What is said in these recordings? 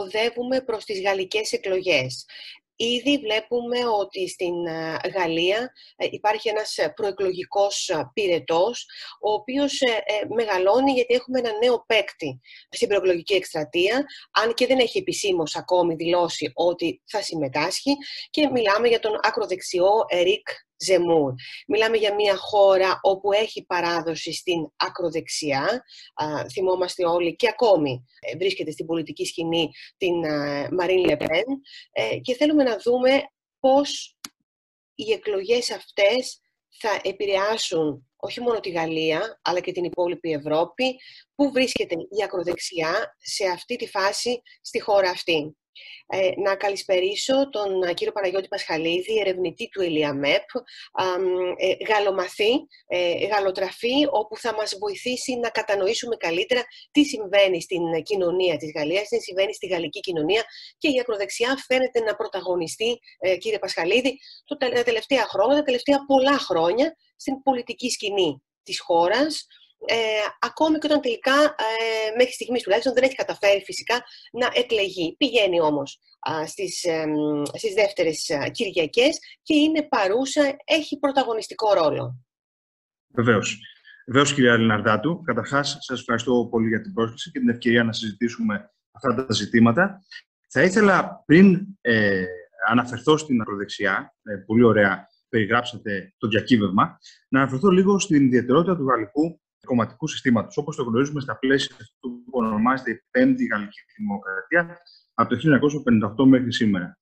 οδεύουμε προς τις γαλλικές εκλογές. Ήδη βλέπουμε ότι στην ε, Γαλλία ε, υπάρχει ένας ε, προεκλογικός πυρετός, ο οποίος μεγαλώνει γιατί έχουμε ένα νέο παίκτη στην προεκλογική εκστρατεία, αν και δεν έχει επισήμως ακόμη δηλώσει ότι θα συμμετάσχει και μιλάμε για τον ακροδεξιό Ερικ Ζεμούρ. Μιλάμε για μια χώρα όπου έχει παράδοση στην ακροδεξιά, θυμόμαστε όλοι και ακόμη ε, βρίσκεται στην πολιτική σκηνή την Μαρίν Λεπέν ε, και θέλουμε να δούμε πώς οι εκλογές αυτές θα επηρεάσουν όχι μόνο τη Γαλλία, αλλά και την υπόλοιπη Ευρώπη, που βρίσκεται η ακροδεξιά σε αυτή τη φάση στη χώρα αυτή. Ε, να καλησπερίσω τον ε, κύριο Παναγιώτη Πασχαλίδη, ερευνητή του ΕΛΙΑΜΕΠ, ε, γαλλομαθή, ε, γαλλοτραφή, όπου θα μας βοηθήσει να κατανοήσουμε καλύτερα τι συμβαίνει στην κοινωνία της Γαλλίας, τι συμβαίνει στη γαλλική κοινωνία. Και η ακροδεξιά φαίνεται να πρωταγωνιστεί, ε, κύριε Πασχαλίδη, τα τελευταία χρόνια, τα τελευταία πολλά χρόνια στην πολιτική σκηνή της χώρας, ε, ακόμη και όταν τελικά ε, μέχρι στιγμής τουλάχιστον δεν έχει καταφέρει φυσικά να εκλεγεί. Πηγαίνει όμως α, στις, ε, στις δεύτερες Κυριακές και είναι παρούσα, έχει πρωταγωνιστικό ρόλο. Βεβαίως. Βεβαίως, κυρία Λιναρδάτου, καταρχάς, σας ευχαριστώ πολύ για την πρόσκληση και την ευκαιρία να συζητήσουμε αυτά τα ζητήματα. Θα ήθελα πριν ε, αναφερθώ στην ακροδεξιά, ε, πολύ ωραία περιγράψατε το διακύβευμα, να αναφερθώ λίγο στην ιδιαιτερότητα του γαλλικού κομματικού συστήματος, όπως το γνωρίζουμε στα πλαίσια αυτού που ονομάζεται η Πέμπτη Γαλλική Δημοκρατία από το 1958 μέχρι σήμερα.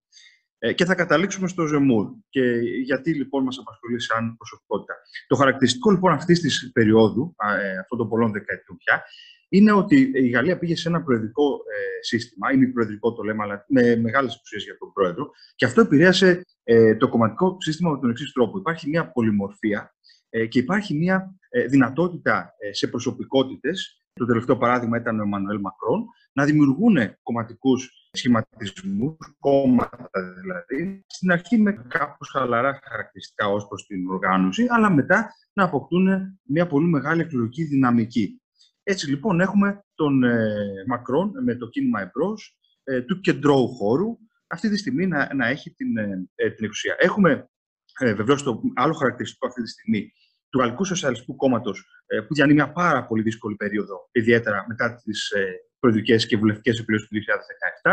Ε, και θα καταλήξουμε στο Ζεμούρ. Και γιατί λοιπόν μας απασχολεί σαν προσωπικότητα. Το χαρακτηριστικό λοιπόν αυτής της περίοδου, ε, αυτών των πολλών δεκαετιών πια, είναι ότι η Γαλλία πήγε σε ένα προεδρικό ε, σύστημα, ή μη προεδρικό το λέμε, αλλά με μεγάλες εξουσίες για τον πρόεδρο, και αυτό επηρέασε ε, το κομματικό σύστημα με τον εξής τρόπο. Υπάρχει μια πολυμορφία ε, και υπάρχει μια ε, δυνατότητα ε, σε προσωπικότητες, το τελευταίο παράδειγμα ήταν ο Εμμανουέλ Μακρόν, να δημιουργούν κομματικούς σχηματισμούς, κόμματα δηλαδή, στην αρχή με κάπως χαλαρά χαρακτηριστικά ως προς την οργάνωση, αλλά μετά να αποκτούν μια πολύ μεγάλη εκλογική δυναμική. Έτσι λοιπόν έχουμε τον Μακρόν με το κίνημα εμπρός, του κεντρώου χώρου, αυτή τη στιγμή να, να έχει την, την εξουσία. Έχουμε ε, Βεβαίως, το άλλο χαρακτηριστικό αυτή τη στιγμή του Γαλλικού Σοσιαλιστικού Κόμματος, ε, που διανύει μια πάρα πολύ δύσκολη περίοδο, ιδιαίτερα μετά τις ε, προεδρικές και βουλευτικές εκλογέ του 2017,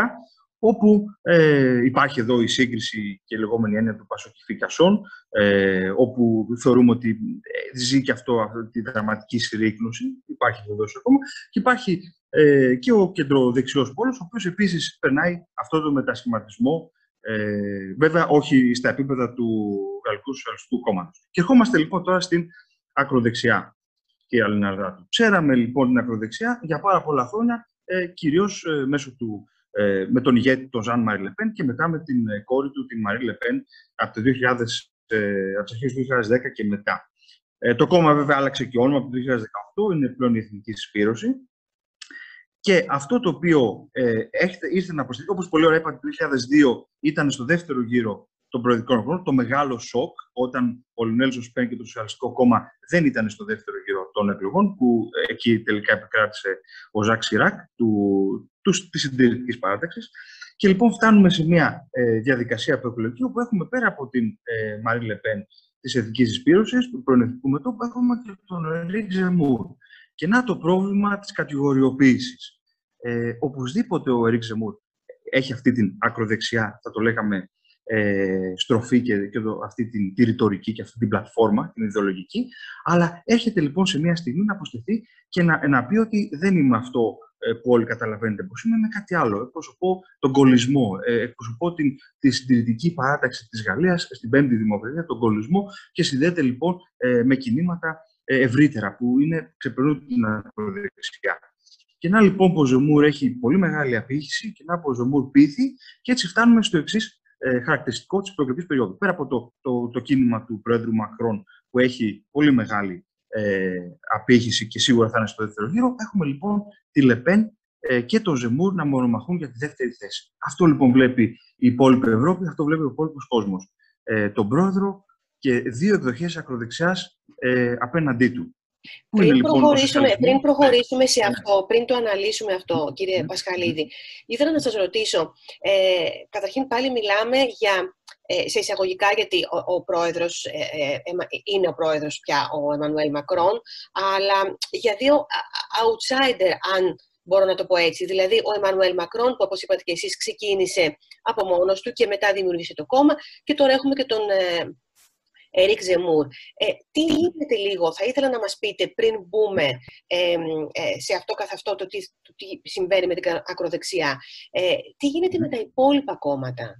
όπου ε, υπάρχει εδώ η σύγκριση και η λεγόμενη έννοια του Πασοκυφικασόν, ε, όπου θεωρούμε ότι ε, ζει και αυτό αυτή τη δραματική συρρήκνωση, υπάρχει βεβαίω ακόμα, και υπάρχει ε, και ο κεντροδεξιός πόλος, ο οποίος επίσης περνάει αυτό το μετασχηματισμό ε, βέβαια, όχι στα επίπεδα του Γαλλικού Σοσιαλιστικού Κόμματος. Και ερχόμαστε λοιπόν τώρα στην ακροδεξιά, κύριε Αλιναρδάτου. Ξέραμε λοιπόν την ακροδεξιά για πάρα πολλά χρόνια, ε, κυρίως ε, μέσω του, ε, με τον ηγέτη τον Ζαν Μαρί Λεπέν και μετά με την ε, κόρη του, την Μαρή Λεπέν, από το 2000, ε, από του 2010 και μετά. Ε, το κόμμα βέβαια άλλαξε και όνομα από το 2018, είναι πλέον η Εθνική Συσπήρωση. Και αυτό το οποίο ε, ήρθε να προσθεθεί, όπως πολύ ωραία είπατε, το 2002 ήταν στο δεύτερο γύρο των προεδρικών εκλογών, το μεγάλο σοκ, όταν ο Λινέλ Ζωσπέν και το Σοσιαλιστικό Κόμμα δεν ήταν στο δεύτερο γύρο των εκλογών, που εκεί τελικά επικράτησε ο Ζακ Σιράκ του, του, της συντηρητικής παράταξης. Και λοιπόν φτάνουμε σε μια ε, διαδικασία προεκλογική, όπου έχουμε πέρα από την ε, Μαρίν Λεπέν της Εθνικής Συσπείρωσης, του πρώην Εθνικού Μετώπου, έχουμε και τον Ερίκ Ζεμούρ. Και να το πρόβλημα της κατηγοριοποίησης ε, οπωσδήποτε ο Ερίκ Ζεμούρ έχει αυτή την ακροδεξιά, θα το λέγαμε, ε, στροφή και, και αυτή την, τη ρητορική και αυτή την πλατφόρμα, την ιδεολογική, αλλά έρχεται λοιπόν σε μια στιγμή να αποστεθεί και να, να πει ότι δεν είμαι αυτό ε, που όλοι καταλαβαίνετε πως είμαι, είμαι κάτι άλλο. Εκπροσωπώ τον κολλισμό, ε, εκπροσωπώ την, τη συντηρητική παράταξη της Γαλλίας στην Πέμπτη Δημοκρατία, τον κολλισμό και συνδέεται λοιπόν ε, με κινήματα ε, ευρύτερα που είναι, ξεπερνούν την ακροδεξιά. Και να λοιπόν που ο Ζεμούρ έχει πολύ μεγάλη απήχηση και να που ο Ζεμούρ πείθει και έτσι φτάνουμε στο εξής ε, χαρακτηριστικό της προεκλογική περίοδου. Πέρα από το, το, το κίνημα του Πρόεδρου Μακρόν που έχει πολύ μεγάλη ε, απήχηση και σίγουρα θα είναι στο δεύτερο γύρο, έχουμε λοιπόν τη Λεπέν ε, και τον Ζεμούρ να μονομαχούν για τη δεύτερη θέση. Αυτό λοιπόν βλέπει η υπόλοιπη Ευρώπη, αυτό βλέπει ο υπόλοιπος κόσμος. Ε, τον πρόεδρο και δύο εκδοχές ακροδεξιάς ε, απέναντί του. Πριν, λοιπόν προχωρήσουμε, πριν προχωρήσουμε σε ναι. αυτό, πριν το αναλύσουμε αυτό, κύριε Πασχαλίδη, ήθελα να σας ρωτήσω, ε, καταρχήν πάλι μιλάμε για, ε, σε εισαγωγικά, γιατί ο, ο πρόεδρος, ε, ε είναι ο πρόεδρος πια ο Εμμανουέλ Μακρόν, αλλά για δύο outsider, αν μπορώ να το πω έτσι. Δηλαδή, ο Εμμανουέλ Μακρόν, που όπως είπατε και εσείς ξεκίνησε από μόνος του και μετά δημιούργησε το κόμμα και τώρα έχουμε και τον Ερικ Ζεμούρ. Ε, τι γίνεται λίγο, θα ήθελα να μας πείτε πριν μπούμε ε, ε, σε αυτό καθ' αυτό το τι, το τι συμβαίνει με την ακροδεξιά. Ε, τι γίνεται με τα υπόλοιπα κόμματα;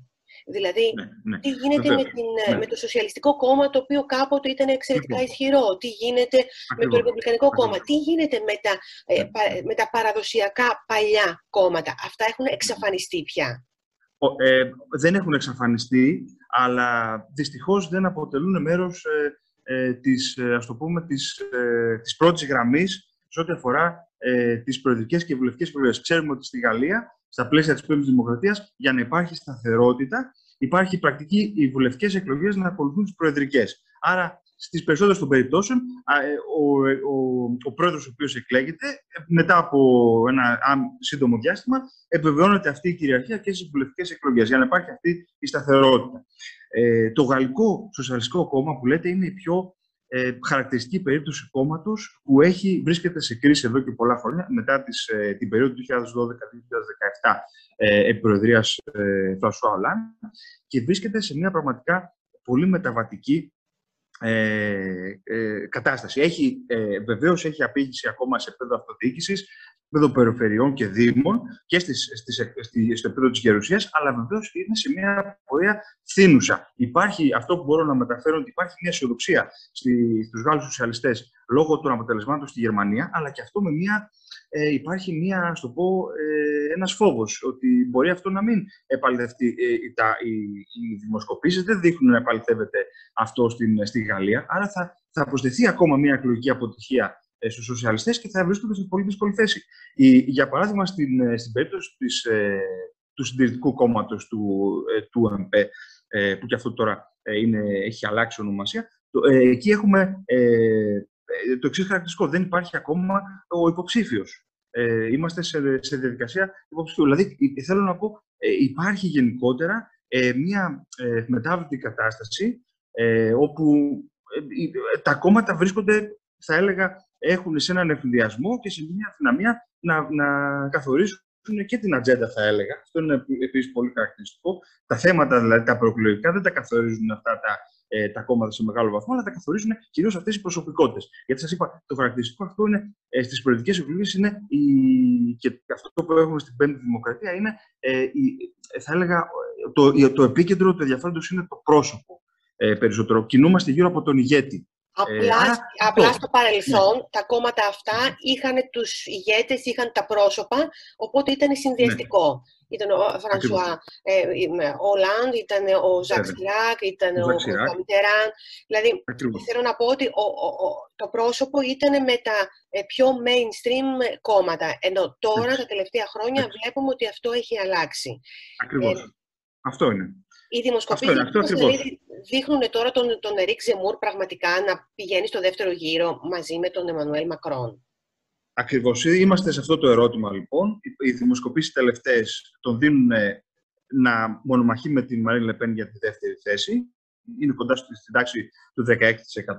Δηλαδή, ναι, ναι. τι γίνεται με, την, ναι. με το Σοσιαλιστικό Κόμμα, το οποίο κάποτε ήταν εξαιρετικά ισχυρό; Τι γίνεται με το Ρεπουμπλικανικό Κόμμα; Τι γίνεται με τα, ε, με τα παραδοσιακά παλιά κόμματα; Αυτά έχουν εξαφανιστεί πια. Ε, δεν έχουν εξαφανιστεί, αλλά δυστυχώς δεν αποτελούν μέρος ε, ε, της, ε, ας το πούμε, της, ε, της πρώτης γραμμής σε ό,τι αφορά ε, τις προεδρικές και βουλευτικές προεδρίες. Ξέρουμε ότι στη Γαλλία, στα πλαίσια της πέμπτης δημοκρατίας, για να υπάρχει σταθερότητα, υπάρχει πρακτική οι βουλευτικές εκλογές να ακολουθούν τις προεδρικές. Άρα στις περισσότερες των περιπτώσεων, ε, ο, ο, ο πρόεδρος ο οποίος εκλέγεται, μετά από ένα σύντομο διάστημα, επιβεβαιώνεται αυτή η κυριαρχία και στις βουλευτικές εκλογές, για να υπάρχει αυτή η σταθερότητα. Ε, το Γαλλικό Σοσιαλιστικό Κόμμα που λέτε είναι η πιο ε, χαρακτηριστική περίπτωση κόμματος που έχει, βρίσκεται σε κρίση εδώ και πολλά χρόνια, μετά τις, ε, την περίοδο του 2012-2017 ε, επί Προεδρίας ε, Ολάν και βρίσκεται σε μια πραγματικά πολύ μεταβατική ε, ε, κατάσταση. Έχει, ε, βεβαίως έχει απήγηση ακόμα σε επίπεδο αυτοδιοίκησης, επίπεδο περιφερειών και δήμων και στις, στις, στη, στο επίπεδο της γερουσίας, αλλά βεβαίως είναι σε μια πορεία θύνουσα. Υπάρχει αυτό που μπορώ να μεταφέρω, ότι υπάρχει μια αισιοδοξία στους Γάλλους σοσιαλιστές λόγω των αποτελεσμάτων στη Γερμανία, αλλά και αυτό με μια, ε, υπάρχει μια, ας το πω, ε, ένας φόβος ότι μπορεί αυτό να μην επαληθευτεί. Ε, τα, οι, οι δημοσκοπήσεις δεν δείχνουν να επαληθεύεται αυτό στην, στη Γαλλία, άρα θα, θα προσθεθεί ακόμα μια εκλογική αποτυχία ε, στους σοσιαλιστές και θα βρίσκονται σε πολύ δύσκολη θέση. Η, για παράδειγμα, στην, ε, στην περίπτωση της, ε, του συντηρητικού κόμματος του, ε, του ΕΜΠ, που και αυτό τώρα είναι, έχει αλλάξει ονομασία, το, εκεί έχουμε ε, το εξής χαρακτηριστικό. Δεν υπάρχει ακόμα ο υποψήφιος. Ε, είμαστε σε, σε διαδικασία υποψηφίου. Δηλαδή, θέλω να πω, ε, υπάρχει γενικότερα ε, μια ε, μετάβητη κατάσταση όπου τα κόμματα βρίσκονται, θα έλεγα, έχουν σε έναν εφηδιασμό και σε μια δυναμία να, να καθορίσουν και την ατζέντα, θα έλεγα. Αυτό είναι επίσης πολύ χαρακτηριστικό. Τα θέματα, δηλαδή τα προεκλογικά, δεν τα καθορίζουν αυτά τα ε, τα κόμματα σε μεγάλο βαθμό, αλλά τα καθορίζουν κυρίως αυτές οι προσωπικότητες. Γιατί σας είπα, το χαρακτηριστικό αυτό είναι ε, στις πολιτικές εκλογές είναι η, και αυτό που έχουμε στην Πέμπτη Δημοκρατία είναι, ε, η, θα έλεγα, το, το επίκεντρο του ενδιαφέροντος είναι το πρόσωπο ε, περισσότερο. Κινούμαστε γύρω από τον ηγέτη. Απλά, ε, άρα, απλά στο παρελθόν ναι. τα κόμματα αυτά είχαν τους ηγέτες, είχαν τα πρόσωπα, οπότε ήταν συνδυαστικό. Ναι. Ήταν ο Φρανσουά ε, ο Λάντ, ήταν ο Ζακ Σιράκ, ήταν ο, ο Μιτεράν. Δηλαδή, θέλω να πω ότι το πρόσωπο ήταν με τα ε, πιο mainstream κόμματα. Ενώ τώρα, τα τελευταία χρόνια, βλέπουμε ότι αυτό έχει αλλάξει. Ακριβώς. Ε, αυτό είναι. Οι δημοσκοπήσεις δείχνουν τώρα τον, τον Ερικ Ζεμούρ πραγματικά να πηγαίνει στο δεύτερο γύρο μαζί με τον Εμμανουέλ Μακρόν. Ακριβώς. Είμαστε σε αυτό το ερώτημα λοιπόν. Οι δημοσκοπήσεις τελευταίες τον δίνουν να μονομαχεί με την Μαρίν Λεπέν για τη δεύτερη θέση. Είναι κοντά στην τάξη του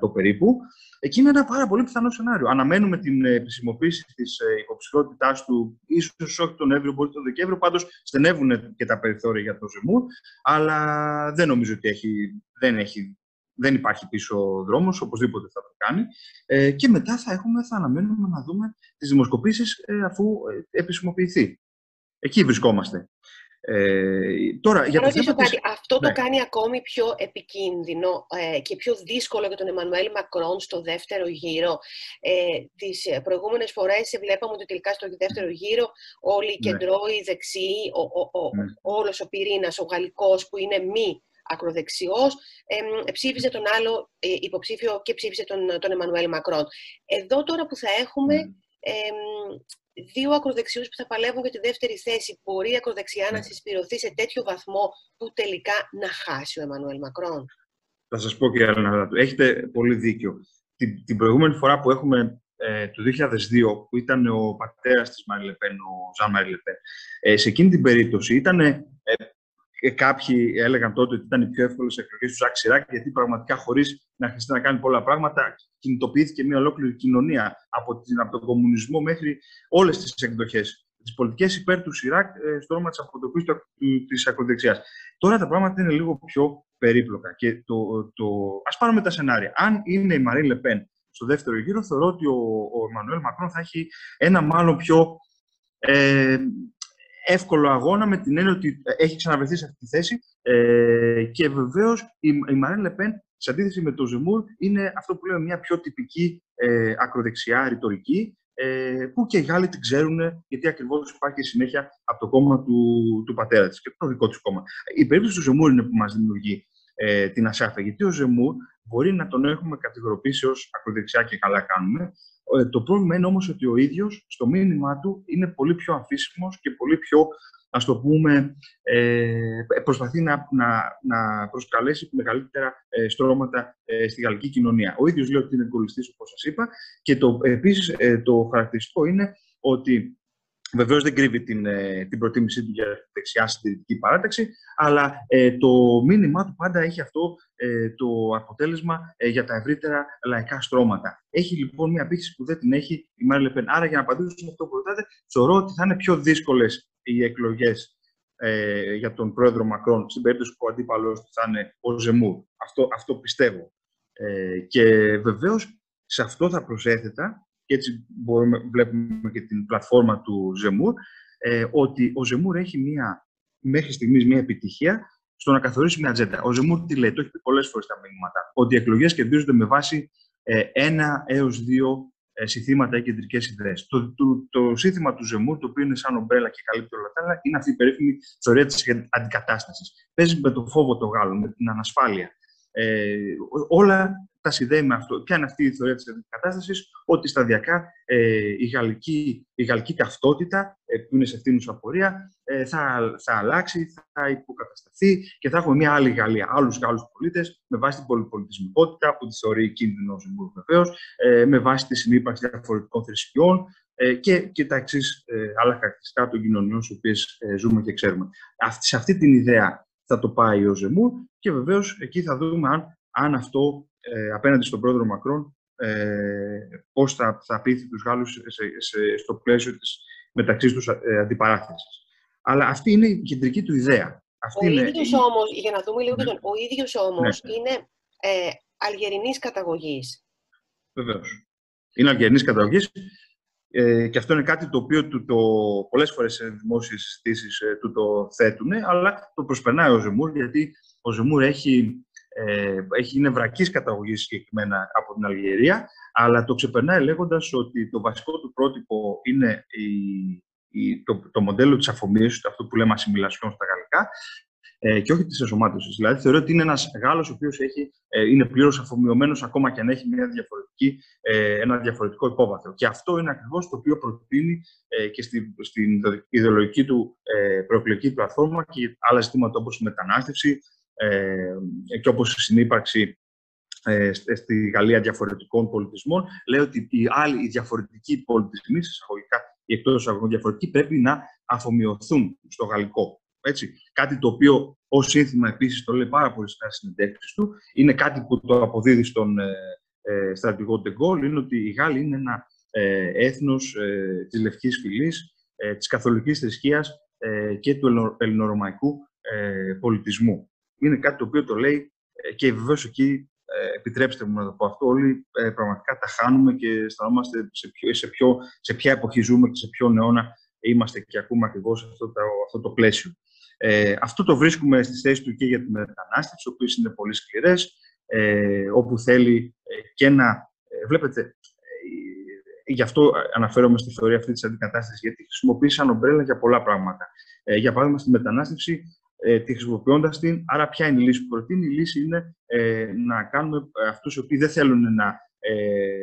16% περίπου. Εκεί είναι ένα πάρα πολύ πιθανό σενάριο. Αναμένουμε την επισημοποίηση της ε, υποψηφιότητάς του, ίσως όχι τον Νοέμβριο, μπορεί τον Δεκέμβριο. Πάντως στενεύουν και τα περιθώρια για το Ζεμούρ. Αλλά δεν νομίζω ότι έχει, δεν έχει δεν υπάρχει πίσω δρόμος, οπωσδήποτε θα το κάνει. Ε, και μετά θα, έχουμε, θα αναμένουμε να δούμε τις δημοσκοπήσεις ε, αφού ε, επισημοποιηθεί. Εκεί βρισκόμαστε. Ε, τώρα, για το θέμα κάτι. Αυτό το ναι. κάνει ακόμη πιο επικίνδυνο ε, και πιο δύσκολο για τον Εμμανουέλ Μακρόν στο δεύτερο γύρο. Ε, τις προηγούμενες φορές βλέπαμε ότι τελικά στο δεύτερο γύρο όλοι οι ναι. κεντρώοι, οι δεξιοί, ο, ο, ο, ναι. όλος ο πυρήνας, ο γαλλικός που είναι μη ακροδεξιός, ε, ψήφιζε τον άλλο ε, υποψήφιο και ψήφιζε τον, τον Εμμανουέλ Μακρόν. Εδώ τώρα που θα έχουμε ε, δύο ακροδεξιούς που θα παλεύουν για τη δεύτερη θέση, μπορεί η ακροδεξιά να συσπηρωθεί σε τέτοιο βαθμό που τελικά να χάσει ο Εμμανουέλ Μακρόν; Θα σας πω κύριε Αλναδάτου, έχετε πολύ δίκιο. την, την προηγούμενη φορά που έχουμε ε, το 2002, που ήταν ο πατέρας της Μαρή Λεπέν, ο Ζαν Μαρή Λεπέν, ε, σε εκείνη την περίπτωση ήταν ε, ε, κάποιοι έλεγαν τότε ότι ήταν οι πιο εύκολες εκλογέ του Ζακ Σιράκ, γιατί πραγματικά χωρίς να χρειαστεί να κάνει πολλά πράγματα, κινητοποιήθηκε μια ολόκληρη κοινωνία από, την, από τον κομμουνισμό μέχρι όλες τις εκδοχές. Τις πολιτικές υπέρ του Σιράκ ε, στο όνομα της αποδοχής της ακροδεξιάς. Τώρα τα πράγματα είναι λίγο πιο περίπλοκα. Και το, το, ας πάρουμε τα σενάρια. Αν είναι η Μαρή Λεπέν στο δεύτερο γύρο, θεωρώ ότι ο, ο Εμμανουέλ Μακρόν θα έχει ένα μάλλον πιο ε, εύκολο αγώνα με την έννοια ότι έχει ξαναβρεθεί σε αυτή τη θέση ε, και βεβαίως η, η Μαρέν Λεπέν σε αντίθεση με το Ζεμούρ είναι αυτό που λέμε μια πιο τυπική ε, ακροδεξιά ρητορική ε, που και οι Γάλλοι την ξέρουν γιατί ακριβώς υπάρχει συνέχεια από το κόμμα του, του πατέρα της και το δικό της κόμμα. Η περίπτωση του Ζεμούρ είναι που μας δημιουργεί ε, την ασάφεια γιατί ο Ζεμούρ μπορεί να τον έχουμε κατηγοροποιήσει ως ακροδεξιά και καλά κάνουμε ε, το πρόβλημα είναι όμως ότι ο ίδιος στο μήνυμά του είναι πολύ πιο αφήσιμος και πολύ πιο, ας το πούμε, ε, προσπαθεί να, να, να προσκαλέσει μεγαλύτερα ε, στρώματα ε, στη γαλλική κοινωνία. Ο ίδιος λέει ότι είναι εγκολιστής, όπως σας είπα, και το, επίσης ε, το χαρακτηριστικό είναι ότι Βεβαίως δεν κρύβει την, ε, την προτίμησή του για δεξιά συντηρητική παράταξη, αλλά ε, το μήνυμά του πάντα έχει αυτό ε, το αποτέλεσμα ε, για τα ευρύτερα λαϊκά στρώματα. Έχει λοιπόν μια πίστη που δεν την έχει η Μάρι Λεπέν. Άρα, για να απαντήσω σε αυτό που ρωτάτε, θεωρώ ότι θα είναι πιο δύσκολες οι εκλογές ε, για τον πρόεδρο Μακρόν στην περίπτωση που ο αντίπαλος του θα είναι ο Ζεμούρ. Αυτό, αυτό πιστεύω. Ε, και βεβαίως σε αυτό θα προσέθετα και έτσι μπορούμε, βλέπουμε και την πλατφόρμα του Ζεμούρ, ε, ότι ο Ζεμούρ έχει μια, μέχρι στιγμής μια επιτυχία στο να καθορίσει μια ατζέντα. Ο Ζεμούρ τι λέει, το έχει πει πολλές φορές τα μήνυματα, ότι οι εκλογές κερδίζονται με βάση ε, ένα έως δύο ε, συνθήματα ή κεντρικές ιδέες. Το, το, το, σύνθημα του Ζεμούρ, το οποίο είναι σαν ομπρέλα και καλύπτει όλα τα άλλα, είναι αυτή η περίφημη θεωρία της αντικατάστασης. Παίζει με το φόβο των Γάλλων, με την ανασφάλεια. Ε, όλα τα συνδέει με αυτό. Ποια είναι αυτή η θεωρία της κατάστασης, ότι σταδιακά ε, η, γαλλική, η γαλλική ταυτότητα, ε, που είναι σε ευθύνουσα πορεία, ε, θα, θα αλλάξει, θα υποκατασταθεί και θα έχουμε μια άλλη Γαλλία, άλλους Γάλλους πολίτες, με βάση την πολυπολιτισμικότητα, που τη θεωρεί κίνδυνο ο βεβαίως, ε, με βάση τη συνύπαρξη διαφορετικών θρησκειών, ε, και, και τα εξής ε, άλλα χαρακτηριστικά των κοινωνιών στις οποίες ε, ζούμε και ξέρουμε. Αυτή, σε αυτή την ιδέα θα το πάει ο Ζεμούρ και βεβαίως εκεί θα δούμε αν, αν αυτό ε, απέναντι στον πρόεδρο Μακρόν ε, πώς θα, θα πείθει τους Γάλλους σε, στο πλαίσιο της μεταξύ τους ε, αντιπαράθεσης. Αλλά αυτή είναι η κεντρική του ιδέα. Αυτή ο είναι... ίδιος όμως, για να δούμε λίγο ναι. τον, ο ίδιος όμως ναι. είναι ε, αλγερινής καταγωγής. Βεβαίως. Είναι αλγερινής καταγωγής ε, και αυτό είναι κάτι το οποίο του το, πολλές φορές σε δημόσιες συζητήσεις ε, του το θέτουν, αλλά το προσπερνάει ο Ζεμούρ, γιατί ο Ζεμούρ έχει ε, έχει, είναι βρακής καταγωγής συγκεκριμένα από την Αλγερία, αλλά το ξεπερνάει λέγοντας ότι το βασικό του πρότυπο είναι η, η, το, το μοντέλο της αφομοίωσης, αυτό που λέμε ασημιλασιών στα γαλλικά, ε, και όχι της εσωμάτωση. Δηλαδή, θεωρώ ότι είναι ένας Γάλλος ο οποίος ε, είναι πλήρως αφομοιωμένος ακόμα και αν έχει μια διαφορετική, ε, ένα διαφορετικό υπόβαθρο. Και αυτό είναι ακριβώς το οποίο προτείνει ε, και στη, στην ιδεολογική του ε, προεκλογική πλατφόρμα και άλλα ζητήματα όπως η μετανάστευση, ε, και όπως η συνύπαρξη ε, στη Γαλλία διαφορετικών πολιτισμών, λέει ότι οι άλλοι, οι διαφορετικοί πολιτισμοί, εισαγωγικά οι εκτός αγωγών διαφορετικοί, πρέπει να αφομοιωθούν στο γαλλικό. Έτσι. Κάτι το οποίο ως σύνθημα επίσης το λέει πάρα πολύ στα συνεντεύξεις του, είναι κάτι που το αποδίδει στον ε, ε, στρατηγό Ντεγκόλ, είναι ότι οι Γάλλοι είναι ένα ε, έθνος ε, της λευκής φυλής, ε, της καθολικής θρησκείας ε, και του ελληνορωμαϊκού ε, πολιτισμού είναι κάτι το οποίο το λέει ε, και βεβαίως εκεί, ε, επιτρέψτε μου να το πω αυτό, όλοι ε, πραγματικά τα χάνουμε και αισθανόμαστε σε, ποιο, σε, ποιο, σε ποια εποχή ζούμε και σε ποιο αιώνα είμαστε και ακούμε ακριβώς αυτό, το, αυτό το πλαίσιο. Ε, αυτό το βρίσκουμε στη θέση του και για τη μετανάστευση, οι οποίες είναι πολύ σκληρές, ε, όπου θέλει και να. βλέπετε, γι' αυτό αναφέρομαι στη θεωρία αυτή της αντικατάστασης, γιατί χρησιμοποιεί σαν ομπρέλα για πολλά πράγματα. Ε, για παράδειγμα, στη μετανάστευση ε, τη χρησιμοποιώντας την. Άρα, ποια είναι η λύση που προτείνει. Η λύση είναι ε, να κάνουμε ε, αυτούς οι οποίοι δεν θέλουν να ε,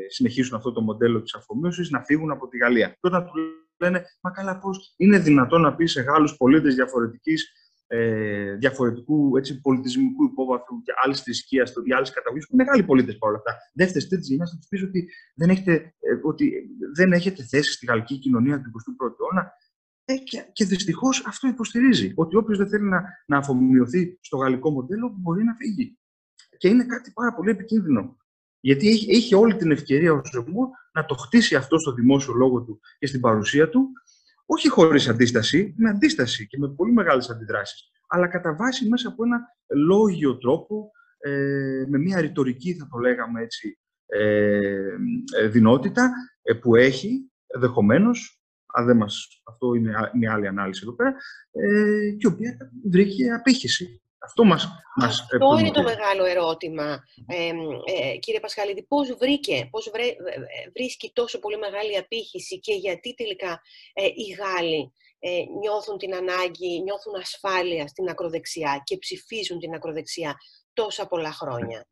συνεχίσουν αυτό το μοντέλο της αφομοίωσης να φύγουν από τη Γαλλία. Και όταν του λένε, Μα καλά, πώς είναι δυνατόν να πεις σε Γάλλους πολίτες διαφορετικής ε, διαφορετικού έτσι, πολιτισμικού υπόβαθρου και άλλης θρησκείας ή άλλης καταγωγής, που μεγάλοι πολίτες παρόλα αυτά. Δεύτερης, τρίτης γενιάς, θα τους πεις ότι, δεν έχετε, ε, ότι δεν έχετε θέση στη γαλλική κοινωνία του 21ου αιώνα. Ε, και, και δυστυχώς αυτό υποστηρίζει. Ότι όποιος δεν θέλει να, να αφομοιωθεί στο γαλλικό μοντέλο μπορεί να φύγει. Και είναι κάτι πάρα πολύ επικίνδυνο. Γιατί έχει, έχει όλη την ευκαιρία ο Ζεμούρ να το χτίσει αυτό στο δημόσιο λόγο του και στην παρουσία του όχι χωρίς αντίσταση, με αντίσταση και με πολύ μεγάλες αντιδράσεις, αλλά κατά βάση μέσα από ένα λόγιο τρόπο, ε, με μια ρητορική, θα το λέγαμε έτσι, ε, ε δυνότητα ε, που έχει, ενδεχομένως, αν δεν μας, αυτό είναι μια άλλη ανάλυση εδώ πέρα, ε, και η οποία βρήκε απήχηση. Αυτό μας, μας Αυτό είναι το μεγάλο ερώτημα, ε, ε, κύριε Πασχαλίδη. Πώς βρήκε, πώς βρέ, βρίσκει τόσο πολύ μεγάλη απήχηση και γιατί τελικά ε, οι Γάλλοι ε, νιώθουν την ανάγκη, νιώθουν ασφάλεια στην ακροδεξιά και ψηφίζουν την ακροδεξιά τόσα πολλά χρόνια;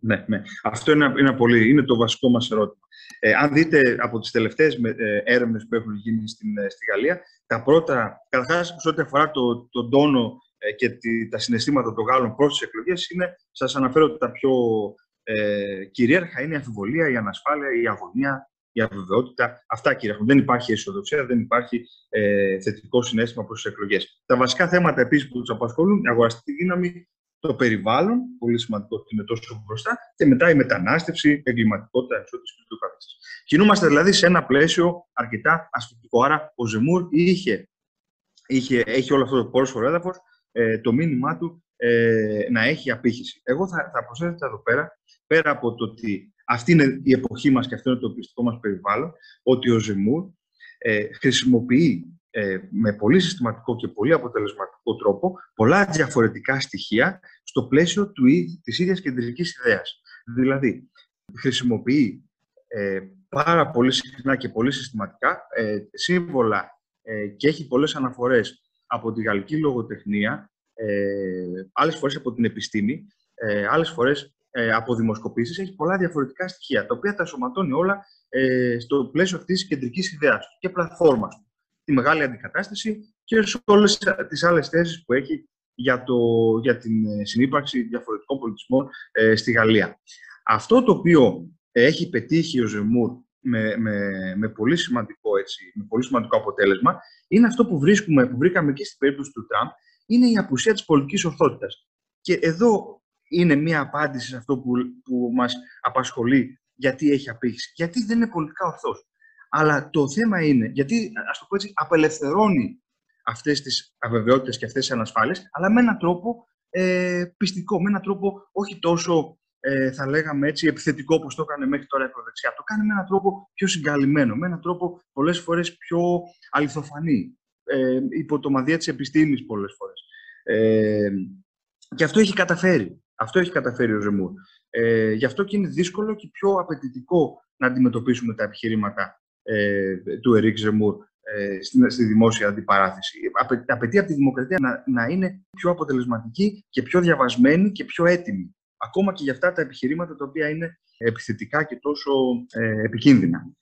Ναι, ναι. Αυτό είναι, είναι, πολύ, είναι το βασικό μας ερώτημα. Ε, αν δείτε από τις τελευταίες ε, έρευνες που έχουν γίνει στην, ε, στη Γαλλία, τα πρώτα, καταρχάς, σε ό,τι αφορά το, τον τόνο ε, και τη, τα συναισθήματα των Γάλλων προς τις εκλογές, είναι, σας αναφέρω ότι τα πιο ε, κυρίαρχα είναι η αμφιβολία, η ανασφάλεια, η αγωνία, η αβεβαιότητα. Αυτά κυρίαρχα. Δεν υπάρχει αισιοδοξία, δεν υπάρχει ε, θετικό συνέστημα προς τις εκλογές. Τα βασικά θέματα επίσης που τους απασχολούν, η αγοραστική δύναμη, το περιβάλλον, πολύ σημαντικό ότι είναι τόσο μπροστά, και μετά η μετανάστευση, εγκληματικότητα, ενσώτηση και το καθεξής. Κινούμαστε δηλαδή σε ένα πλαίσιο αρκετά ασφυκτικό. Άρα ο Ζεμούρ είχε, είχε, έχει όλο αυτό το πρόσφορο έδαφος, ε, το μήνυμά του ε, να έχει απήχηση. Εγώ θα, θα προσέθετα εδώ πέρα, πέρα από το ότι αυτή είναι η εποχή μας και αυτό είναι το πιστικό μας περιβάλλον, ότι ο Ζεμούρ ε, χρησιμοποιεί ε, με πολύ συστηματικό και πολύ αποτελεσματικό τρόπο πολλά διαφορετικά στοιχεία στο πλαίσιο του, της ίδιας κεντρικής ιδέας. Δηλαδή, χρησιμοποιεί ε, πάρα πολύ συχνά και πολύ συστηματικά ε, σύμβολα ε, και έχει πολλές αναφορές από τη γαλλική λογοτεχνία, ε, άλλες φορές από την επιστήμη, ε, άλλες φορές ε, από δημοσκοπήσεις, έχει πολλά διαφορετικά στοιχεία, τα οποία τα σωματώνει όλα ε, στο πλαίσιο αυτής της κεντρικής ιδέας και πλατφόρμας του τη μεγάλη αντικατάσταση και σε όλες τις άλλες θέσεις που έχει για, το, για την ε, συνύπαρξη διαφορετικών πολιτισμών ε, στη Γαλλία. Αυτό το οποίο έχει πετύχει ο Ζεμούρ με, με, με, πολύ σημαντικό, έτσι, με πολύ σημαντικό αποτέλεσμα είναι αυτό που, βρίσκουμε, που βρήκαμε και στην περίπτωση του Τραμπ, είναι η απουσία της πολιτικής ορθότητας. Και εδώ είναι μία απάντηση σε αυτό που, που μας απασχολεί γιατί έχει απήχηση. Γιατί δεν είναι πολιτικά ορθός. Αλλά το θέμα είναι, γιατί ας το πω έτσι, απελευθερώνει αυτές τις αβεβαιότητες και αυτές τις ανασφάλειες, αλλά με έναν τρόπο ε, πιστικό, με έναν τρόπο όχι τόσο, ε, θα λέγαμε έτσι, επιθετικό όπως το έκανε μέχρι τώρα η προδεξιά. Το κάνει με έναν τρόπο πιο συγκαλυμμένο, με έναν τρόπο πολλές φορές πιο αληθοφανή, ε, υπό το μαδία της επιστήμης πολλές φορές. Ε, και αυτό έχει καταφέρει. Αυτό έχει καταφέρει ο Ζεμούρ. Ε, γι' αυτό και είναι δύσκολο και πιο απαιτητικό να αντιμετωπίσουμε τα επιχειρήματα ε, του Ερικ Ζεμούρ ε, στη, στη δημόσια αντιπαράθεση. Απαι, απαιτεί από τη δημοκρατία να, να είναι πιο αποτελεσματική και πιο διαβασμένη και πιο έτοιμη. Ακόμα και για αυτά τα επιχειρήματα τα οποία είναι επιθετικά και τόσο ε, επικίνδυνα.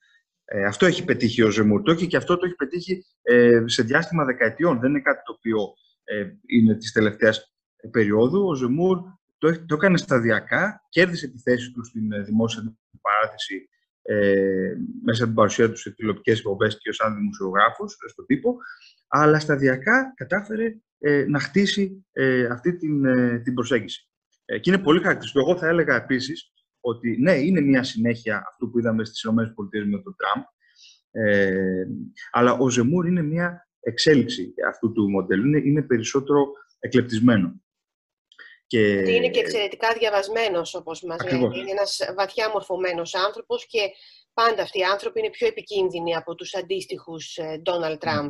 Ε, αυτό έχει πετύχει ο Ζεμούρ. Το και αυτό το έχει πετύχει ε, σε διάστημα δεκαετιών. Δεν είναι κάτι το οποίο ε, είναι της τελευταίας περίοδου. Ο Ζεμούρ το, το έκανε σταδιακά, κέρδισε τη θέση του στην δημόσια αντιπαράθεση ε, μέσα από την παρουσία τους σε τηλεοπτικές εκπομπές και ως σαν δημοσιογράφο στον τύπο, αλλά σταδιακά κατάφερε ε, να χτίσει ε, αυτή την, ε, την προσέγγιση. Ε, και είναι πολύ χαρακτηριστικό. Εγώ θα έλεγα επίσης ότι ναι, είναι μια συνέχεια αυτού που είδαμε στις ΗΠΑ με τον Τραμπ, ε, αλλά ο Ζεμούρ είναι μια εξέλιξη αυτού του μοντέλου. Είναι, είναι περισσότερο εκλεπτισμένο. Και... Είναι και εξαιρετικά διαβασμένος, όπως μας λέει. Είναι ένας βαθιά μορφωμένος άνθρωπος και πάντα αυτοί οι άνθρωποι είναι πιο επικίνδυνοι από τους αντίστοιχους Ντόναλτ ε, Τραμπ.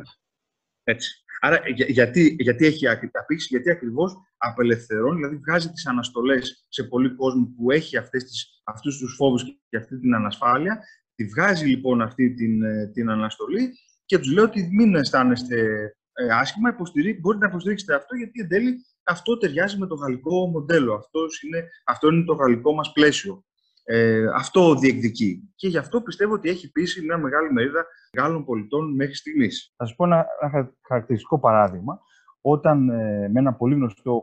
Έτσι. Άρα, γιατί, γιατί έχει απήξει, γιατί ακριβώς απελευθερώνει, δηλαδή βγάζει τις αναστολές σε πολλοί κόσμο που έχει αυτές τις, αυτούς τους φόβους και αυτή την ανασφάλεια, τη βγάζει λοιπόν αυτή την, ε, την αναστολή και τους λέει ότι μην αισθάνεστε ε, άσχημα, μπορείτε να υποστηρίξετε αυτό γιατί εν τέλει αυτό ταιριάζει με το γαλλικό μοντέλο. Αυτός είναι, αυτό είναι το γαλλικό μας πλαίσιο. Ε, αυτό διεκδικεί. Και γι' αυτό πιστεύω ότι έχει πείσει μια μεγάλη μερίδα Γάλλων πολιτών μέχρι στιγμής. Θα σας πω ένα, ένα χαρακτηριστικό παράδειγμα. όταν με ένα πολύ γνωστό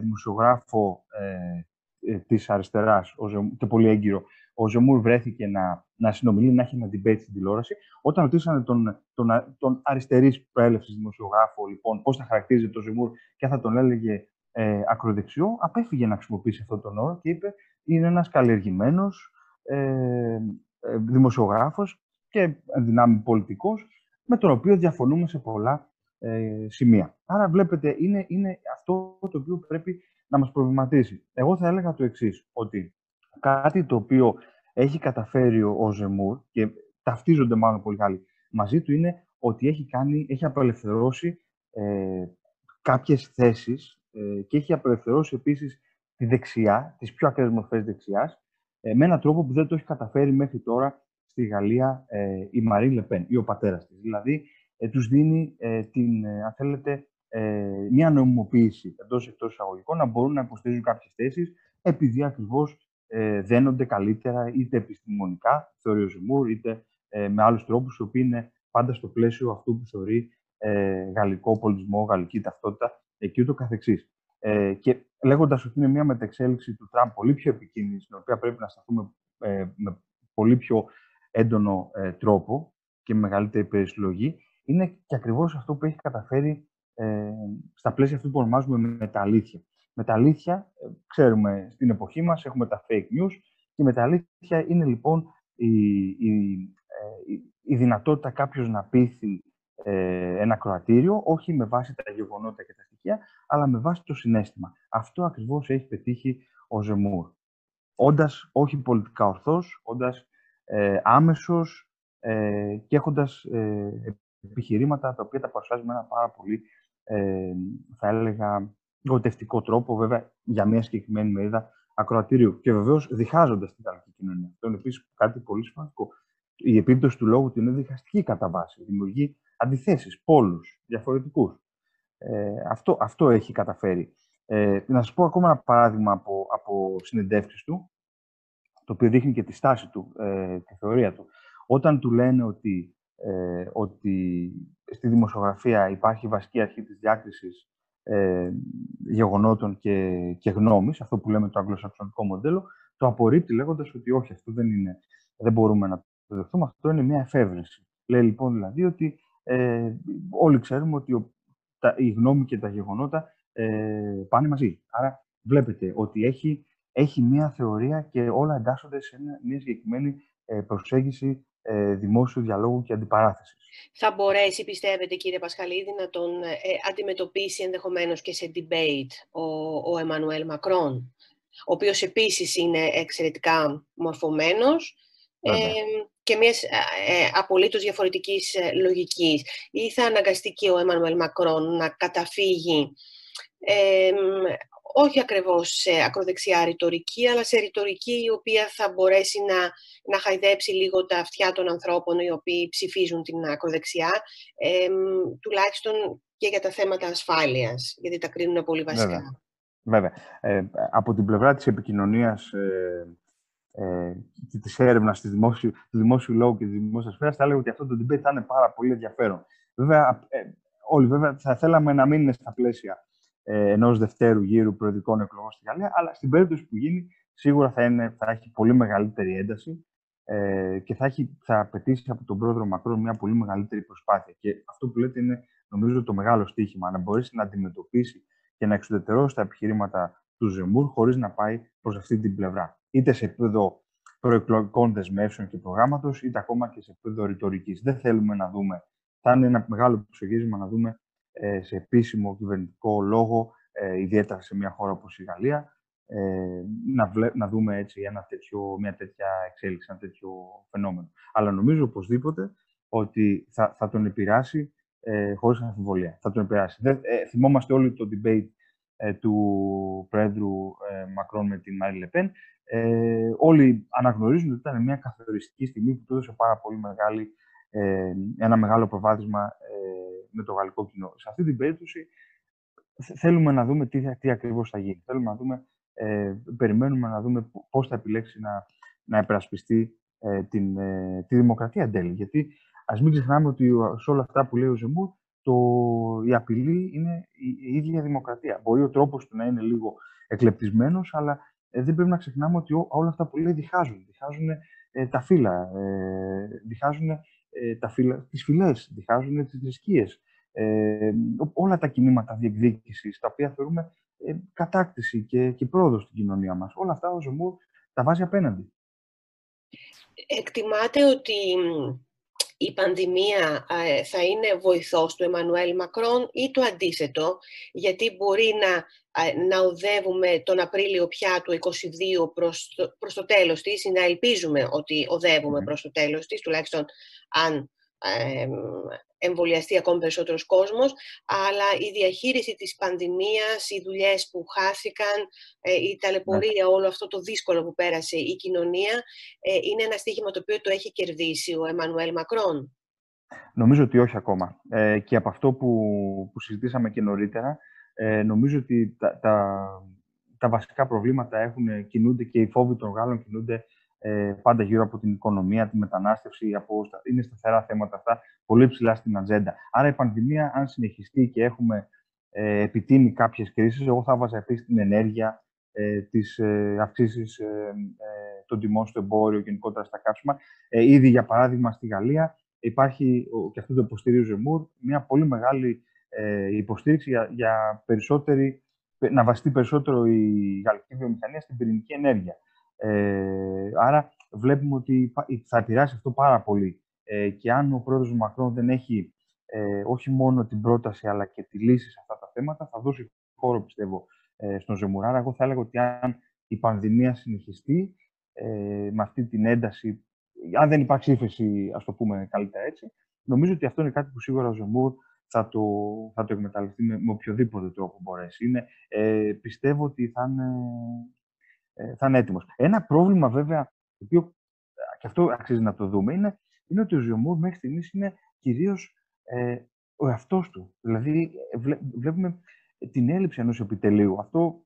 δημοσιογράφο ε, της αριστεράς και πολύ έγκυρο, ο Ζεμούρ βρέθηκε να, να συνομιλεί, να έχει ένα debate στην τηλεόραση. Όταν ρωτήσανε τον, τον, τον αριστερής προέλευσης δημοσιογράφο, λοιπόν, πώς θα χαρακτήριζε τον Ζεμούρ και θα τον έλεγε ε, ακροδεξιό, απέφυγε να χρησιμοποιήσει αυτόν τον όρο και είπε είναι ένας καλλιεργημένος ε, ε, δημοσιογράφος και δυνάμει πολιτικός, με τον οποίο διαφωνούμε σε πολλά ε, σημεία. Άρα βλέπετε, είναι, είναι αυτό το οποίο πρέπει να μας προβληματίσει. Εγώ θα έλεγα το εξής ότι κάτι το οποίο έχει καταφέρει ο Ζεμούρ και ταυτίζονται μάλλον πολύ καλοί μαζί του είναι ότι έχει, κάνει, έχει απελευθερώσει ε, κάποιες θέσεις ε, και έχει απελευθερώσει επίσης τη δεξιά, τις πιο ακραίες μορφές δεξιάς, ε, με έναν τρόπο που δεν το έχει καταφέρει μέχρι τώρα στη Γαλλία ε, η Μαρή Λεπέν ή ο πατέρας της. Δηλαδή, ε, τους δίνει ε, την, ε, αν θέλετε, ε, μια νομιμοποίηση εντός εκτός εισαγωγικών να μπορούν να υποστηρίζουν κάποιες θέσεις επειδή ακριβώς ε, δένονται καλύτερα είτε επιστημονικά, θεωρεί ο Ζημούρ, είτε ε, με άλλους τρόπους, οι οποίοι είναι πάντα στο πλαίσιο αυτού που θεωρεί ε, γαλλικό πολιτισμό, γαλλική ταυτότητα ε, και ούτω καθεξής. Ε, και λέγοντας ότι είναι μια μεταξέλιξη του Τραμπ πολύ πιο επικίνδυνη, στην οποία πρέπει να σταθούμε ε, με πολύ πιο έντονο ε, τρόπο και με μεγαλύτερη περισυλλογή, είναι και ακριβώς αυτό που έχει καταφέρει ε, στα πλαίσια αυτού που ονομάζουμε μεταλήθεια. Μεταλήθεια, ε, ξέρουμε, στην εποχή μας έχουμε τα fake news και η μεταλήθεια είναι λοιπόν η, η, ε, η δυνατότητα κάποιος να πείθει ε, ένα κροατήριο, όχι με βάση τα γεγονότα και τα στοιχεία, αλλά με βάση το συνέστημα. Αυτό ακριβώς έχει πετύχει ο Ζεμούρ. Όντας όχι πολιτικά ορθός, όντας ε, άμεσος ε, και έχοντας ε, επιχειρήματα τα οποία τα παρουσιάζει με ένα πάρα πολύ ε, θα έλεγα, γοτευτικό τρόπο, βέβαια, για μια συγκεκριμένη μερίδα ακροατήριου. Και βεβαίως διχάζοντας την γαλλική κοινωνία. Αυτό είναι επίσης κάτι πολύ σημαντικό. Η επίπτωση του λόγου του είναι διχαστική κατά βάση. Δημιουργεί αντιθέσεις, πόλους διαφορετικούς. Ε, αυτό, αυτό έχει καταφέρει. Ε, να σας πω ακόμα ένα παράδειγμα από, από συνεντεύξεις του, το οποίο δείχνει και τη στάση του, ε, τη θεωρία του. Όταν του λένε ότι ε, ότι στη δημοσιογραφία υπάρχει βασική αρχή της διάκρισης ε, γεγονότων και, και γνώμης, αυτό που λέμε το αγγλοσαξονικό μοντέλο, το απορρίπτει λέγοντας ότι όχι, αυτό δεν είναι, δεν μπορούμε να το δεχτούμε, αυτό είναι μια εφεύρεση. Λέει λοιπόν δηλαδή ότι ε, όλοι ξέρουμε ότι ο, τα, η γνώμη και τα γεγονότα ε, πάνε μαζί. Άρα βλέπετε ότι έχει, έχει μια θεωρία και όλα εντάσσονται σε μια συγκεκριμένη ε, προσέγγιση ε, δημόσιου διαλόγου και αντιπαράθεσης. Θα μπορέσει, πιστεύετε, κύριε Πασχαλίδη, να τον ε, αντιμετωπίσει ενδεχομένως και σε debate ο, ο Εμμανουέλ Μακρόν, ο οποίος επίσης είναι εξαιρετικά μορφωμένος ε, και μιας ε, απολύτως διαφορετικής ε, λογικής. Ή θα αναγκαστεί και ο Εμμανουέλ Μακρόν να καταφύγει όχι ακριβώς σε ακροδεξιά ρητορική, αλλά σε ρητορική η οποία θα μπορέσει να, να χαϊδέψει λίγο τα αυτιά των ανθρώπων οι οποίοι ψηφίζουν την ακροδεξιά, ε, τουλάχιστον και για τα θέματα ασφάλειας, γιατί τα κρίνουν πολύ βασικά. Βέβαια. Βέβαια. Ε, από την πλευρά της επικοινωνίας ε, ε, και της έρευνας του δημόσιου, του δημόσιου λόγου και της δημόσιας σφαίρας, θα έλεγα ότι αυτό το debate θα είναι πάρα πολύ ενδιαφέρον. Βέβαια, ε, όλοι βέβαια θα θέλαμε να μην είναι στα πλαίσια ε, ενός δευτέρου γύρου προεδρικών εκλογών στη Γαλλία, αλλά στην περίπτωση που γίνει, σίγουρα θα, είναι, θα έχει πολύ μεγαλύτερη ένταση ε, και θα, έχει, θα απαιτήσει από τον πρόεδρο Μακρόν μια πολύ μεγαλύτερη προσπάθεια. Και αυτό που λέτε είναι, νομίζω, το μεγάλο στίχημα, να μπορέσει να αντιμετωπίσει και να εξουδετερώσει τα επιχειρήματα του Ζεμούρ χωρίς να πάει προς αυτή την πλευρά. Είτε σε επίπεδο προεκλογικών δεσμεύσεων και προγράμματος, είτε ακόμα και σε επίπεδο ρητορικής. Δεν θέλουμε να δούμε, θα είναι ένα μεγάλο ψωγίσμα να δούμε ε, σε επίσημο κυβερνητικό λόγο, ε, ιδιαίτερα σε μια χώρα όπως η Γαλλία, ε, να, να δούμε έτσι ένα τέτοιο, μια τέτοια εξέλιξη, ένα τέτοιο φαινόμενο. Αλλά νομίζω οπωσδήποτε ότι θα, θα τον επηρεάσει ε, χωρίς αμφιβολία. Θα τον επηρεάσει. Δεν, ε, θυμόμαστε όλοι το debate ε, του Πρόεδρου ε, Μακρόν με την Μάρι Λεπέν. Ε, όλοι αναγνωρίζουν ότι ήταν μια καθοριστική στιγμή που του έδωσε πάρα πολύ μεγάλη, ε, ένα μεγάλο προβάδισμα με το γαλλικό κοινό. Σε αυτή την περίπτωση θέλουμε να δούμε τι, τι ακριβώς θα γίνει. Θέλουμε να δούμε, ε, περιμένουμε να δούμε πώς θα επιλέξει να, να επερασπιστεί ε, την, ε, τη δημοκρατία εν τέλει. Γιατί ας μην ξεχνάμε ότι σε όλα αυτά που λέει ο Ζεμούρ, το, η απειλή είναι η, η ίδια δημοκρατία. Μπορεί ο τρόπος του να είναι λίγο εκλεπτισμένος, αλλά ε, δεν πρέπει να ξεχνάμε ότι όλα αυτά που λέει διχάζουν. Διχάζουν ε, τα φύλλα, ε, διχάζουν ε, τα φύλλα, τις φυλές, διχάζουν τις θρησκείες. Ε, όλα τα κινήματα διεκδίκησης, τα οποία θεωρούμε ε, κατάκτηση και, και πρόοδος στην κοινωνία μας. Όλα αυτά ο Ζεμούρ τα βάζει απέναντι. Εκτιμάτε ότι η πανδημία θα είναι βοηθός του Εμμανουέλ Μακρόν ή το αντίθετο, γιατί μπορεί να, να οδεύουμε τον Απρίλιο πια του 2022 προς το, προς το τέλος της ή να ελπίζουμε ότι οδεύουμε ναι. προς το τέλος της, τουλάχιστον αν εμβολιαστεί ακόμη περισσότερος κόσμος, αλλά η διαχείριση της πανδημίας, οι δουλειές που χάθηκαν, ε, η ταλαιπωρία, ναι. όλο αυτό το δύσκολο που πέρασε η κοινωνία, ε, είναι ένα στίχημα το οποίο το έχει κερδίσει ο Εμμανουέλ Μακρόν. Νομίζω ότι όχι ακόμα. Ε, και από αυτό που, που συζητήσαμε και νωρίτερα, ε, νομίζω ότι τα, τα, τα βασικά προβλήματα έχουν, κινούνται και οι φόβοι των Γάλλων κινούνται ε, πάντα γύρω από την οικονομία, τη μετανάστευση, από, είναι σταθερά θέματα αυτά, πολύ ψηλά στην ατζέντα. Άρα η πανδημία, αν συνεχιστεί και έχουμε ε, επιτείνει κάποιες κρίσεις, εγώ θα βάζα επίσης την ενέργεια, ε, τις ε, αυξήσεις ε, ε, των τιμών στο εμπόριο γενικότερα στα κάψιμα. Ε, ήδη, για παράδειγμα, στη Γαλλία υπάρχει, και αυτό το υποστηρίζει ο Ζεμούρ, μια πολύ μεγάλη ε, υποστήριξη για, για περισσότερη, να βαστεί περισσότερο η γαλλική βιομηχανία στην πυρηνική ενέργεια. Ε, άρα βλέπουμε ότι θα επηρεάσει αυτό πάρα πολύ. Ε, και αν ο πρόεδρος Μακρόν δεν έχει ε, όχι μόνο την πρόταση αλλά και τη λύση σε αυτά τα θέματα, θα δώσει χώρο, πιστεύω, ε, στον Ζεμουράρα. Εγώ θα έλεγα ότι αν η πανδημία συνεχιστεί ε, με αυτή την ένταση, αν δεν υπάρξει ύφεση, ας το πούμε καλύτερα έτσι, νομίζω ότι αυτό είναι κάτι που σίγουρα ο Ζεμούρ θα το, θα το εκμεταλλευτεί με, με οποιοδήποτε τρόπο μπορέσει. Είναι, ε, πιστεύω ότι θα είναι ε, θα είναι έτοιμος. Ένα πρόβλημα βέβαια, το οποίο και αυτό αξίζει να το δούμε, είναι, είναι ότι ο Ζιωμούρ μέχρι στιγμής είναι κυρίως ε, ο εαυτός του. Δηλαδή, βλέ, βλέπουμε την έλλειψη ενός επιτελείου. Αυτό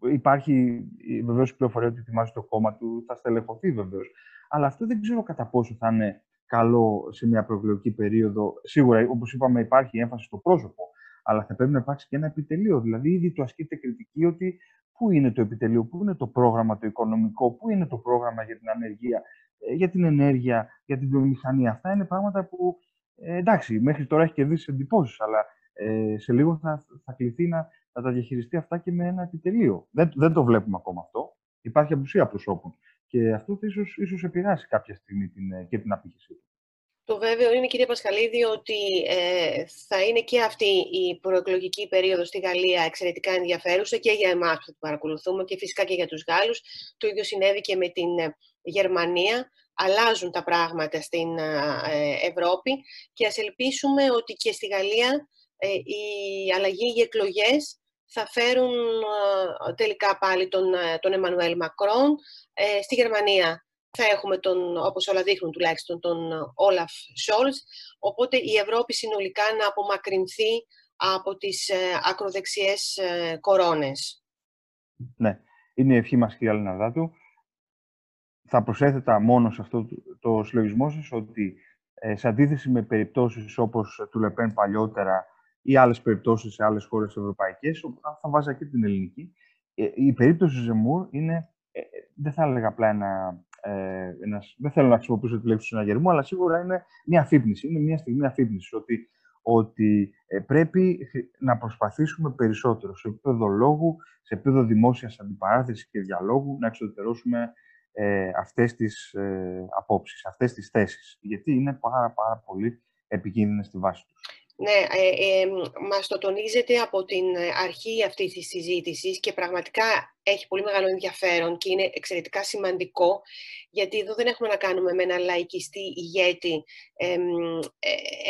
ε, υπάρχει βεβαίως η πληροφορία ότι ετοιμάζει το κόμμα του, θα στελεχωθεί βεβαίως. Αλλά αυτό δεν ξέρω κατά πόσο θα είναι καλό σε μια προεκλογική περίοδο. Σίγουρα, όπως είπαμε, υπάρχει έμφαση στο πρόσωπο, αλλά θα πρέπει να υπάρξει και ένα επιτελείο. Δηλαδή, ήδη του ασκείται κριτική ότι Πού είναι το επιτελείο, πού είναι το πρόγραμμα το οικονομικό, πού είναι το πρόγραμμα για την ανεργία, ε, για την ενέργεια, για την βιομηχανία. Αυτά είναι πράγματα που, ε, εντάξει, μέχρι τώρα έχει κερδίσει εντυπώσεις, αλλά ε, σε λίγο θα, θα κληθεί να, να τα διαχειριστεί αυτά και με ένα επιτελείο. Δεν, δεν το βλέπουμε ακόμα αυτό. Υπάρχει απουσία προσώπων. Και αυτό θα ίσως, ίσως επηρεάσει κάποια στιγμή την, ε, και την απήχησή του. Το βέβαιο είναι, κύριε Πασχαλίδη, ότι ε, θα είναι και αυτή η προεκλογική περίοδος στη Γαλλία εξαιρετικά ενδιαφέρουσα και για εμάς που θα την παρακολουθούμε και φυσικά και για τους Γάλλους. Το ίδιο συνέβη και με την ε, Γερμανία. Αλλάζουν τα πράγματα στην ε, Ευρώπη και ας ελπίσουμε ότι και στη Γαλλία η αλλαγή, οι εκλογές θα φέρουν τελικά πάλι τον, τον Εμμανουέλ Μακρόν. Στη Γερμανία θα έχουμε τον, όπως όλα δείχνουν τουλάχιστον, τον Όλαφ Σόλτς. Οπότε η Ευρώπη συνολικά να απομακρυνθεί από τις ε, ακροδεξιές ε, κορώνες. Ναι, είναι η ευχή μας κύριε Αλεναδάτου. Θα προσέθετα μόνο σε αυτό το συλλογισμό σας ότι ε, σε αντίθεση με περιπτώσεις όπως του Λεπέν παλιότερα ή άλλες περιπτώσεις σε άλλες χώρες ευρωπαϊκές, θα βάζα και την ελληνική, η περίπτωση Ζεμούρ είναι, δεν θα έλεγα απλά ένα ε, ένας, δεν θέλω να χρησιμοποιήσω τη λέξη του συναγερμού, αλλά σίγουρα είναι μια αφύπνιση. Είναι μια στιγμή αφύπνισης ότι, ότι ε, πρέπει να προσπαθήσουμε περισσότερο σε επίπεδο λόγου, σε επίπεδο δημόσιας αντιπαράθεσης και διαλόγου, να εξωτερώσουμε ε, αυτές τις ε, απόψεις, αυτές τις θέσεις. Γιατί είναι πάρα, πάρα πολύ επικίνδυνες στη βάση τους. Ναι, ε, ε, μας το τονίζετε από την αρχή αυτής της συζήτησης και πραγματικά έχει πολύ μεγάλο ενδιαφέρον και είναι εξαιρετικά σημαντικό γιατί εδώ δεν έχουμε να κάνουμε με ένα λαϊκιστή ηγέτη ε,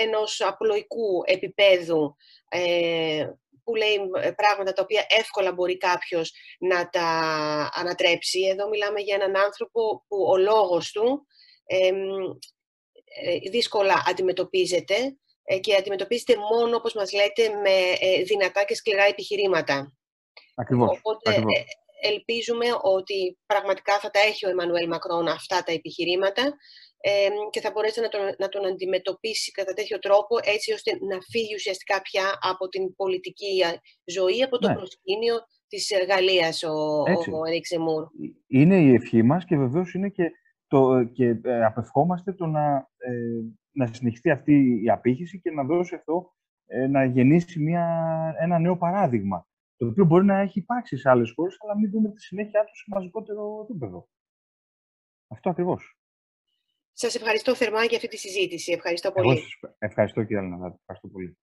ενός απλοϊκού επίπεδου ε, που λέει πράγματα τα οποία εύκολα μπορεί κάποιος να τα ανατρέψει. Εδώ μιλάμε για έναν άνθρωπο που ο λόγος του ε, δύσκολα αντιμετωπίζεται ε, και αντιμετωπίζετε μόνο, όπως μας λέτε, με ε, δυνατά και σκληρά επιχειρήματα. Ακριβώς. Οπότε ακριβώς. Ε, ελπίζουμε ότι πραγματικά θα τα έχει ο Εμμανουέλ Μακρόν αυτά τα επιχειρήματα και θα μπορέσει να τον, να τον αντιμετωπίσει κατά τέτοιο τρόπο έτσι ώστε να φύγει ουσιαστικά πια από την πολιτική ζωή, από το ναι. προσκήνιο της Γαλλίας ο, ο, ο Είναι η ευχή μας και βεβαίως είναι και, το, και ε, απευχόμαστε το να, ε, να συνεχιστεί αυτή η απήχηση και να δώσει αυτό ε, να γεννήσει μια, ένα νέο παράδειγμα το οποίο μπορεί να έχει υπάρξει σε άλλες χώρες, αλλά μην δούμε τη συνέχεια του σε μαζικότερο επίπεδο. Αυτό ακριβώς. Σας ευχαριστώ θερμά για αυτή τη συζήτηση. Ευχαριστώ πολύ. ευχαριστώ κύριε Αλναδάτη. Ευχαριστώ πολύ.